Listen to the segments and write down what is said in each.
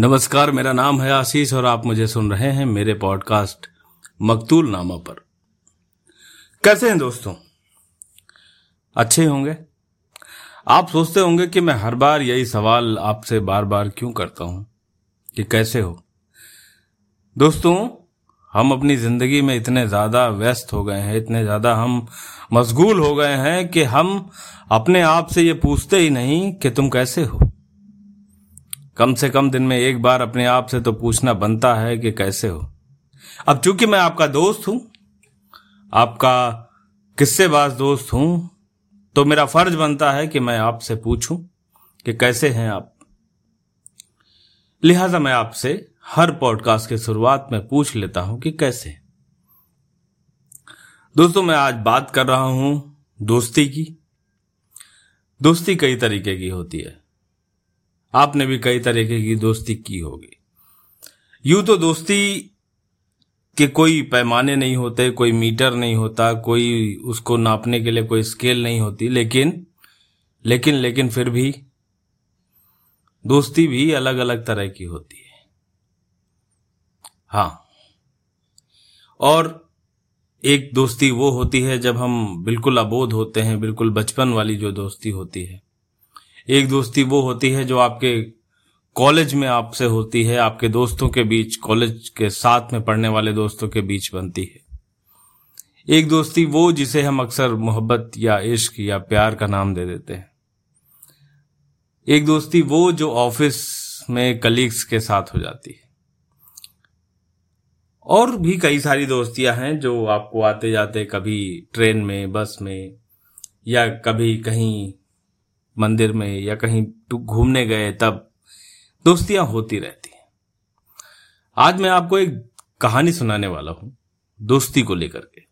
नमस्कार, मेरा नाम है आशीष और आप मुझे सुन रहे हैं मेरे पॉडकास्ट मकतूल नामा पर। कैसे हैं दोस्तों? अच्छे होंगे? आप सोचते होंगे कि मैं हर बार यही सवाल आपसे बार बार क्यों करता हूँ? कि कैसे हो? दोस्तों, हम अपनी ज़िंदगी में इतने ज़्यादा व्यस्त हो गए हैं, इतने ज़्यादा हम मशगूल हो गए हैं कि हम अपने आप से ये पूछते ही नहीं कि तुम कैसे हो। कम से कम दिन में एक बार अपने आप से तो पूछना बनता है कि कैसे हो। अब चूँकि मैं आपका दोस्त हूँ, आपका किस्सेबाज दोस्त हूँ तो मेरा फ़र्ज़ बनता है कि मैं आपसे पूछूँ कि कैसे हैं आप। लिहाजा मैं आपसे हर पॉडकास्ट की शुरुआत में पूछ लेता हूँ कि कैसे दोस्तों, मैं आज बात कर रहा हूँ दोस्ती की। दोस्ती कई तरीके की होती है। आपने भी कई तरीके की दोस्ती की होगी। यूँ तो दोस्ती के कोई पैमाने नहीं होते, कोई मीटर नहीं होता, कोई उसको नापने के लिए कोई स्केल नहीं होती, लेकिन लेकिन लेकिन फिर भी दोस्ती भी अलग अलग तरह की होती है। हाँ। और एक दोस्ती वो होती है जब हम बिल्कुल अबोध होते हैं, बिल्कुल बचपन वाली जो दोस्ती होती है। एक दोस्ती वो होती है जो आपके कॉलेज में आपसे होती है, आपके दोस्तों के बीच, कॉलेज के साथ में पढ़ने वाले दोस्तों के बीच बनती है। एक दोस्ती वो जिसे हम अक्सर मोहब्बत या इश्क या प्यार का नाम दे देते हैं। एक दोस्ती वो जो ऑफ़िस में कलीग्स के साथ हो जाती है। और भी कई सारी दोस्तियाँ हैं जो आपको आते जाते कभी ट्रेन में, बस में या कभी कहीं मंदिर में या कहीं घूमने गए, तब दोस्तियाँ होती रहती हैं। आज मैं आपको एक कहानी सुनाने वाला हूँ, दोस्ती को लेकर के।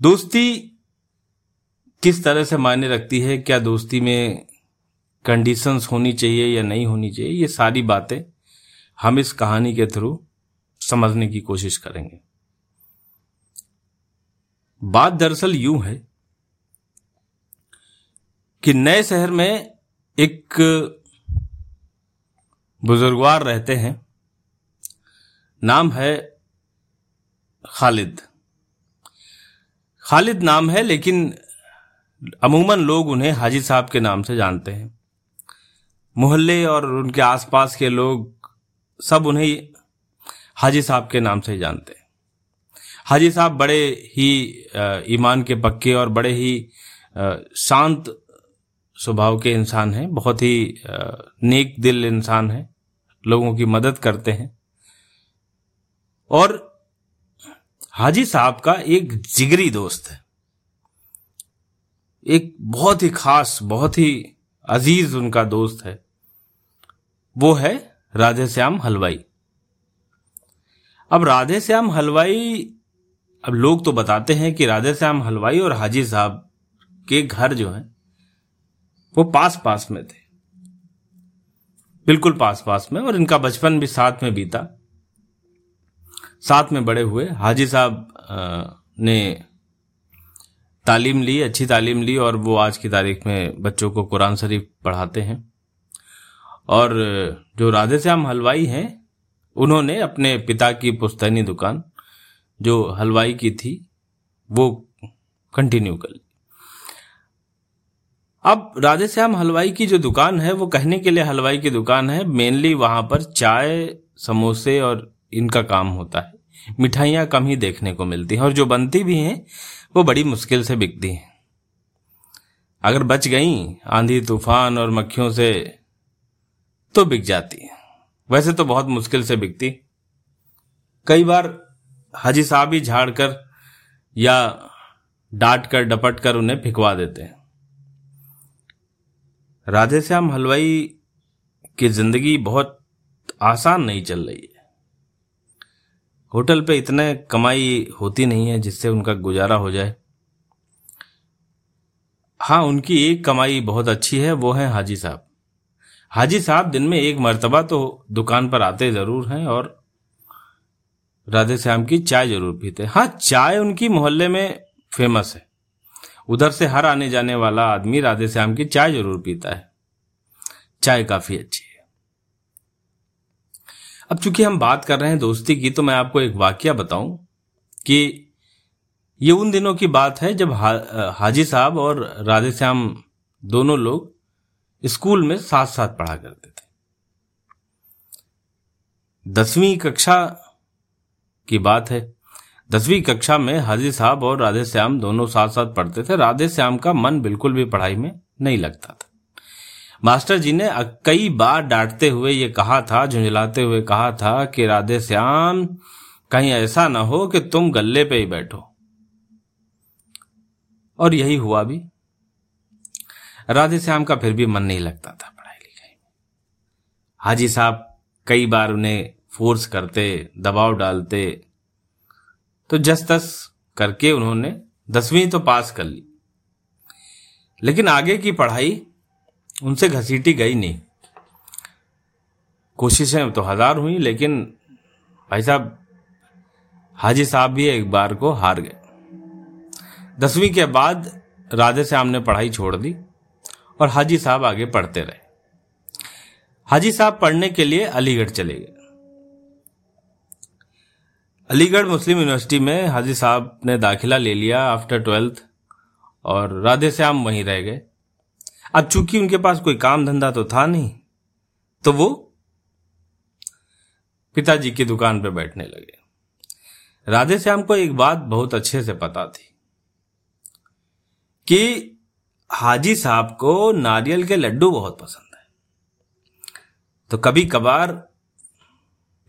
दोस्ती किस तरह से मायने रखती है, क्या दोस्ती में कंडीशंस होनी चाहिए या नहीं होनी चाहिए, ये सारी बातें हम इस कहानी के थ्रू समझने की कोशिश करेंगे। बात दरअसल यूँ है कि नए शहर में एक बुजुर्गवार रहते हैं। नाम है खालिद। खालिद नाम है, लेकिन अमूमन लोग उन्हें हाजी साहब के नाम से जानते हैं। मोहल्ले और उनके आसपास के लोग सब उन्हें हाजी साहब के नाम से जानते हैं। हाजी साहब बड़े ही ईमान के पक्के और बड़े ही शांत स्वभाव के इंसान हैं, बहुत ही नेक दिल इंसान हैं, लोगों की मदद करते हैं। और हाजी साहब का एक जिगरी दोस्त है। एक बहुत ही खास, बहुत ही अज़ीज़ उनका दोस्त है। वो है राधे श्याम हलवाई। अब राधे श्याम हलवाई, अब लोग तो बताते हैं कि राधे श्याम हलवाई और हाजी साहब के घर जो है वो पास पास में थे। बिल्कुल पास पास में और इनका बचपन भी साथ में बीता। साथ में बड़े हुए। हाजी साहब ने तालीम ली, अच्छी तालीम ली और वो आज की तारीख में बच्चों को कुरान शरीफ पढ़ाते हैं। और जो राधे श्याम हलवाई हैं, उन्होंने अपने पिता की पुस्तैनी दुकान, जो हलवाई की थी, वो कंटिन्यू कर ली। अब राधेश्याम हलवाई की जो दुकान है, वो कहने के लिए हलवाई की दुकान है मेनली वहाँ पर चाय, समोसे और इनका काम होता है। मिठाइयाँ कम ही देखने को मिलती हैं और जो बनती भी हैं, वो बड़ी मुश्किल से बिकती हैं। अगर बच गई, आंधी, तूफ़ान और मक्खियों से तो बिक जाती है। वैसे तो बहुत मुश्किल से बिकती। कई बार हाजी साहब ही झाड़ कर या डांट कर डपट कर उन्हें फिकवा देते हैं। राधेश्याम हलवाई की ज़िंदगी बहुत आसान नहीं चल रही है। होटल पे इतने कमाई होती नहीं है जिससे उनका गुजारा हो जाए। हाँ उनकी एक कमाई बहुत अच्छी है, वो है हाजी साहब। हाजी साहब दिन में एक मर्तबा तो दुकान पर आते ज़रूर हैं और राधे श्याम की चाय ज़रूर पीते हाँ चाय उनकी मोहल्ले में फ़ेमस है। उधर से हर आने जाने वाला आदमी राधे श्याम की चाय ज़रूर पीता है। चाय काफ़ी अच्छी है। अब चूँकि हम बात कर रहे हैं दोस्ती की तो मैं आपको एक वाक्य बताऊँ कि ये उन दिनों की बात है जब हा, हाजी साहब और राधे श्याम दोनों लोग स्कूल में साथ साथ पढ़ा करते थे। दसवीं कक्षा की बात है। दसवीं कक्षा में हाजी साहब और राधे श्याम दोनों साथ साथ पढ़ते थे। राधे श्याम का मन बिल्कुल भी पढ़ाई में नहीं लगता था। मास्टर जी ने कई बार डांटते हुए ये कहा था, झुंझलाते हुए कहा था कि, राधे श्याम, कहीं ऐसा ना हो कि तुम गल्ले पे ही बैठो। और यही हुआ भी। राधे श्याम का फिर भी मन नहीं लगता था पढ़ाई लिखाई में। हाजी साहब कई बार उन्हें फोर्स करते, दबाव डालते तो जस तस करके उन्होंने दसवीं तो पास कर ली। लेकिन आगे की पढ़ाई उनसे घसीटी गई नहीं। कोशिशें तो हज़ार हुई, लेकिन भाई साहब, हाजी साहब भी एक बार को हार गए। दसवीं के बाद राधे श्याम ने पढ़ाई छोड़ दी और हाजी साहब आगे पढ़ते रहे। हाजी साहब पढ़ने के लिए अलीगढ़ चले गए। अलीगढ़ मुस्लिम यूनिवर्सिटी में हाजी साहब ने दाखिला ले लिया आफ्टर ट्वेल्थ और राधे श्याम वहीं रह गए। अब चूँकि उनके पास कोई काम धंधा तो था नहीं तो वो पिताजी की दुकान पर बैठने लगे। राधे श्याम को एक बात बहुत अच्छे से पता थी कि हाजी साहब को नारियल के लड्डू बहुत पसंद है। तो कभी कभार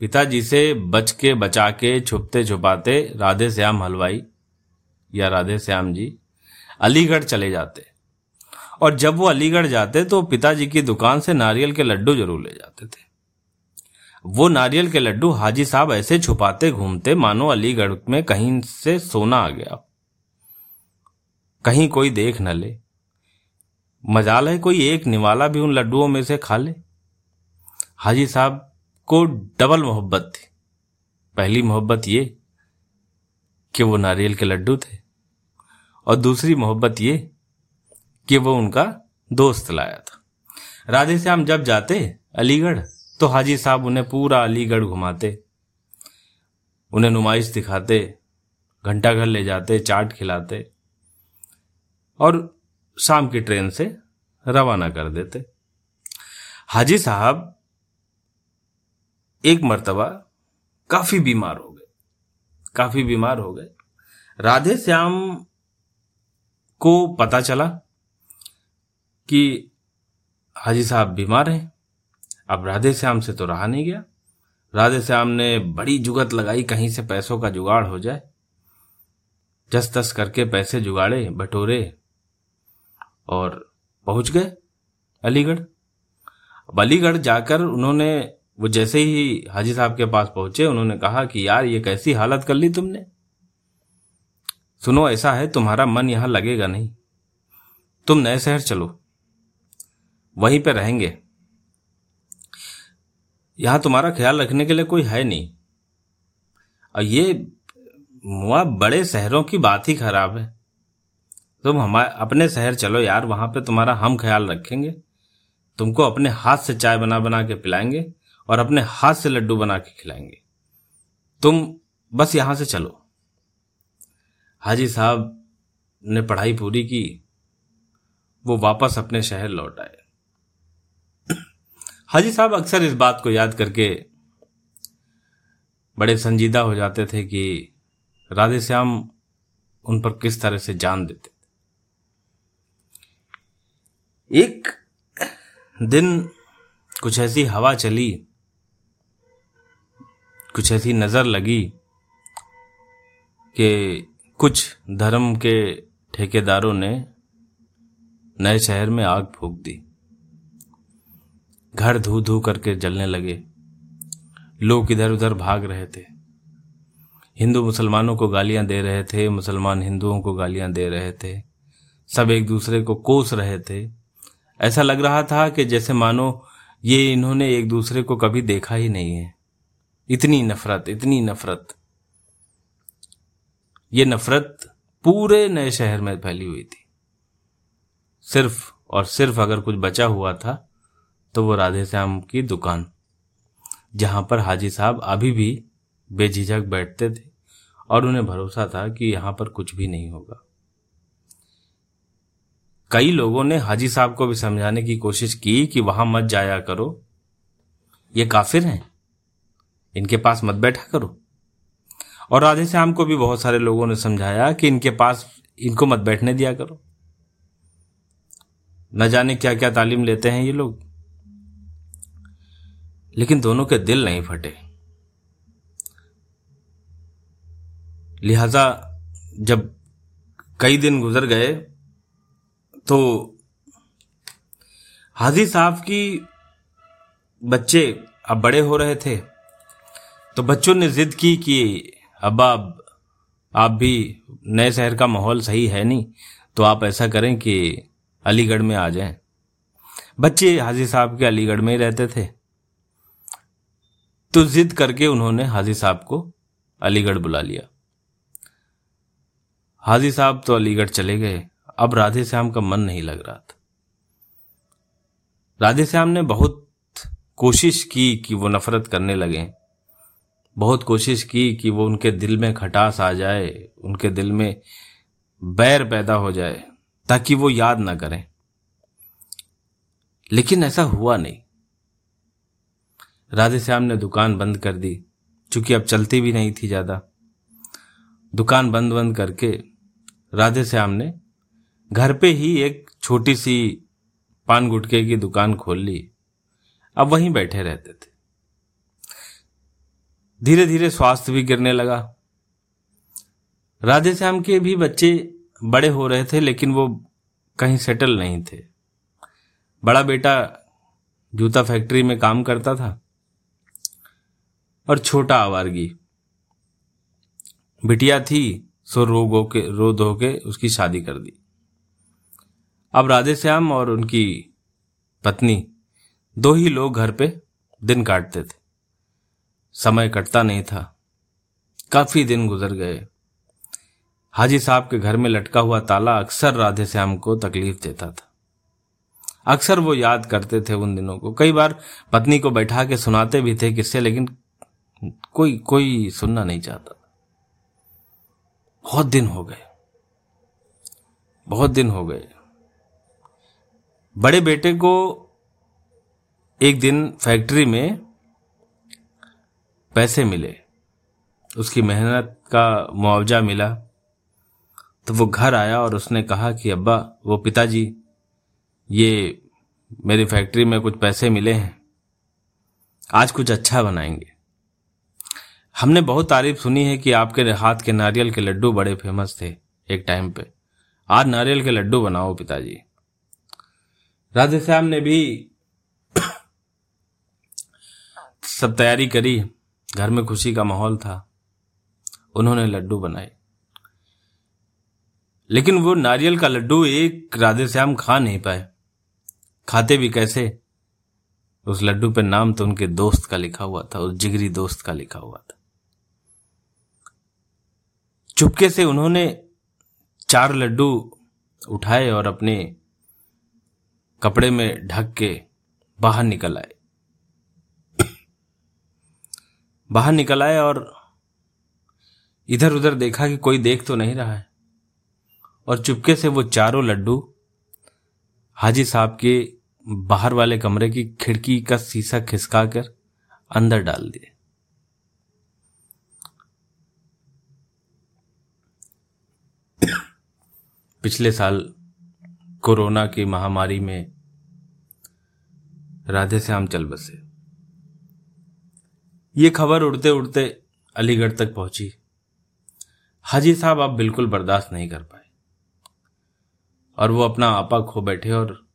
पिताजी से बच के, बचा के, छुपते, छुपाते राधे श्याम हलवाई या राधे श्याम जी अलीगढ़ चले जाते। और जब वो अलीगढ़ जाते तो पिताजी की दुकान से नारियल के लड्डू ज़रूर ले जाते थे। वो नारियल के लड्डू हाजी साहब ऐसे छुपाते, घूमते, मानो अलीगढ़ में कहीं से सोना आ गया। कहीं कोई देख न ले। मजाल है कोई एक निवाला भी उन लड्डुओं में से खा ले। हाजी साहब को डबल मोहब्बत थी। पहली मोहब्बत ये कि वो नारियल के लड्डू थे और दूसरी मोहब्बत ये कि वो उनका दोस्त लाया था। राधे श्याम जब जाते अलीगढ़ तो हाजी साहब उन्हें पूरा अलीगढ़ घुमाते, उन्हें नुमाइश दिखाते, घंटा घर ले जाते, चाट खिलाते और शाम की ट्रेन से रवाना कर देते। हाजी साहब एक मर्तबा काफ़ी बीमार हो गए। काफ़ी बीमार हो गए। राधे श्याम को पता चला कि हाजी साहब बीमार हैं। अब राधे श्याम से तो रहा नहीं गया। राधे श्याम ने बड़ी जुगत लगाई, कहीं से पैसों का जुगाड़ हो जाए। जस तस करके पैसे जुगाड़े, बटोरे और पहुँच गए अलीगढ़। अब अलीगढ़ जाकर उन्होंने वो जैसे ही हाजी साहब के पास पहुँचे, उन्होंने कहा कि यार, ये कैसी हालत कर ली तुमने? सुनो, ऐसा है, तुम्हारा मन यहाँ लगेगा नहीं। तुम नए शहर चलो। वहीं पे रहेंगे। यहाँ तुम्हारा ख्याल रखने के लिए कोई है नहीं। और ये मुआ बड़े शहरों की बात ही खराब है। तुम हमारे अपने शहर चलो यार, वहाँ पे तुम्हारा हम ख्याल रखेंगे। तुमको अपने हाथ से चाय बना बना के पिलाएँगे। और अपने हाथ से लड्डू बना के खिलाएँगे। तुम बस यहाँ से चलो। हाजी साहब ने पढ़ाई पूरी की, वो वापस अपने शहर लौट आए। हाजी साहब अक्सर इस बात को याद करके बड़े संजीदा हो जाते थे कि राधे श्याम उन पर किस तरह से जान देते थे। एक दिन कुछ ऐसी हवा चली कुछ ऐसी नज़र लगी कि कुछ धर्म के ठेकेदारों ने नए शहर में आग फूक दी। घर धू धू करके जलने लगे। लोग इधर उधर भाग रहे थे। हिंदू मुसलमानों को गालियाँ दे रहे थे, मुसलमान हिंदुओं को गालियाँ दे रहे थे। सब एक दूसरे को कोस रहे थे। ऐसा लग रहा था कि जैसे मानो ये इन्होंने एक दूसरे को कभी देखा ही नहीं है। इतनी नफरत इतनी नफरत। ये नफरत पूरे नए शहर में फैली हुई थी। सिर्फ़ और सिर्फ़ अगर कुछ बचा हुआ था तो वो राधे श्याम की दुकान, जहाँ पर हाजी साहब अभी भी बेझिझक बैठते थे और उन्हें भरोसा था कि यहाँ पर कुछ भी नहीं होगा। कई लोगों ने हाजी साहब को भी समझाने की कोशिश की कि वहाँ मत जाया करो। ये काफिर हैं? इनके पास मत बैठा करो। और राधे श्याम को भी बहुत सारे लोगों ने समझाया कि इनके पास, इनको मत बैठने दिया करो। न जाने क्या क्या तालीम लेते हैं ये लोग। लेकिन दोनों के दिल नहीं फटे। लिहाजा जब कई दिन गुजर गए तो हाजी साहब की बच्चे अब बड़े हो रहे थे। तो बच्चों ने जिद की कि अब्बा आप भी नए शहर का माहौल सही है नहीं तो आप ऐसा करें कि अलीगढ़ में आ जाएँ। बच्चे हाजी साहब के अलीगढ़ में ही रहते थे। तो जिद करके उन्होंने हाजी साहब को अलीगढ़ बुला लिया। हाजी साहब तो अलीगढ़ चले गए। अब राधे श्याम का मन नहीं लग रहा था। राधे श्याम ने बहुत कोशिश की कि वो नफरत करने लगे। बहुत कोशिश की कि वो उनके दिल में खटास आ जाए, उनके दिल में बैर पैदा हो जाए, ताकि वो याद ना करें। लेकिन ऐसा हुआ नहीं। राधे श्याम ने दुकान बंद कर दी, चूँकि अब चलती भी नहीं थी ज़्यादा। दुकान बंद बंद करके राधे श्याम ने घर पे ही एक छोटी सी पान गुटके की दुकान खोल ली। अब वहीं बैठे रहते थे। धीरे धीरे स्वास्थ्य भी गिरने लगा। राधे श्याम के भी बच्चे बड़े हो रहे थे, लेकिन वो कहीं सेटल नहीं थे। बड़ा बेटा जूता फैक्ट्री में काम करता था और छोटा आवारगी। बिटिया थी, सो रोग के, रो धो के उसकी शादी कर दी। अब राधे श्याम और उनकी पत्नी दो ही लोग घर पे दिन काटते थे। समय कटता नहीं था। काफ़ी दिन गुजर गए। हाजी साहब के घर में लटका हुआ ताला अक्सर राधे श्याम को तकलीफ़ देता था। अक्सर वो याद करते थे उन दिनों को। कई बार पत्नी को बैठा के सुनाते भी थे किससे, लेकिन कोई कोई सुनना नहीं चाहता बहुत दिन हो गए। बहुत दिन हो गए। बड़े बेटे को एक दिन फैक्ट्री में पैसे मिले, उसकी मेहनत का मुआवजा मिला तो वो घर आया और उसने कहा कि, अब्बा, वो पिताजी, ये मेरी फैक्ट्री में कुछ पैसे मिले हैं, आज कुछ अच्छा बनाएँगे। हमने बहुत तारीफ़ सुनी है कि आपके हाथ के नारियल के लड्डू बड़े फ़ेमस थे एक टाइम पे। आज नारियल के लड्डू बनाओ पिताजी। राधे श्याम ने भी सब तैयारी करी। घर में खुशी का माहौल था। उन्होंने लड्डू बनाए। लेकिन वो नारियल का लड्डू एक राधे श्याम खा नहीं पाए। खाते भी कैसे? उस लड्डू पे नाम तो उनके दोस्त का लिखा हुआ था, उस जिगरी दोस्त का लिखा हुआ था। चुपके से उन्होंने चार लड्डू उठाए और अपने कपड़े में ढक के बाहर निकल आए। बाहर निकल आए और इधर उधर देखा कि कोई देख तो नहीं रहा है। और चुपके से वो चारों लड्डू हाजी साहब के बाहर वाले कमरे की खिड़की का शीशा खिसका कर अंदर डाल दिए। पिछले साल कोरोना की महामारी में राधे श्याम चल बसे। ये खबर उड़ते उड़ते अलीगढ़ तक पहुँची। हाजी साहब अब बिल्कुल बर्दाश्त नहीं कर पाए। और वो अपना आपा खो बैठे और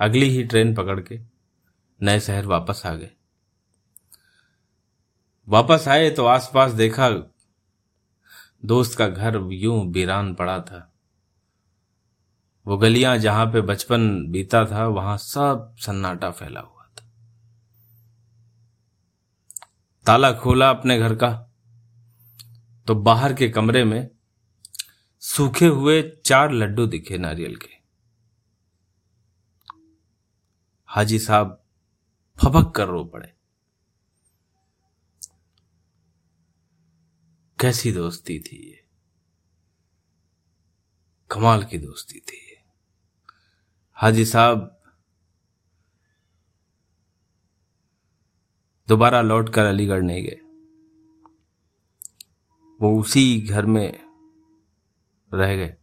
अगली ही ट्रेन पकड़ के नए शहर वापस आ गए। वापस आए तो आसपास देखा दोस्त का घर यूँ बीरान पड़ा था। वो गलियाँ जहाँ पे बचपन बीता था, वहाँ सब सन्नाटा फैला हुआ। ताला खोला अपने घर का तो बाहर के कमरे में सूखे हुए चार लड्डू दिखे नारियल के। हाजी साहब फपक कर रो पड़े। कैसी दोस्ती थी ये? कमाल की दोस्ती थी हाजी साहब दोबारा लौट कर अलीगढ़ नहीं गए। वो उसी घर में रह गए।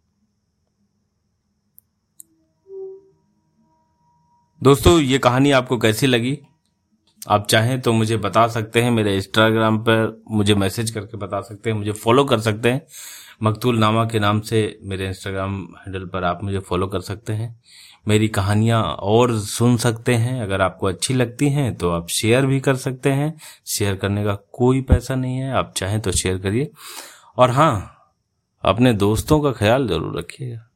दोस्तों, ये कहानी आपको कैसी लगी? आप चाहें तो मुझे बता सकते हैं, मेरे इंस्टाग्राम पर मुझे मैसेज करके बता सकते हैं, मुझे फॉलो कर सकते हैं। मकतूल नामा के नाम से मेरे इंस्टाग्राम हैंडल पर आप मुझे फॉलो कर सकते हैं। मेरी कहानियाँ और सुन सकते हैं। अगर आपको अच्छी लगती हैं तो आप शेयर भी कर सकते हैं। शेयर करने का कोई पैसा नहीं है। आप चाहें तो शेयर करिए। और हाँ अपने दोस्तों का ख्याल ज़रूर रखिएगा।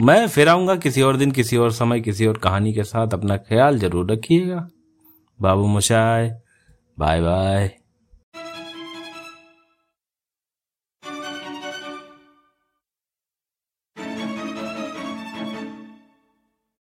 मैं फिर आऊँगा किसी और दिन, किसी और समय, किसी और कहानी के साथ। अपना ख्याल ज़रूर रखिएगा। बाबू मुशाय बाय बाय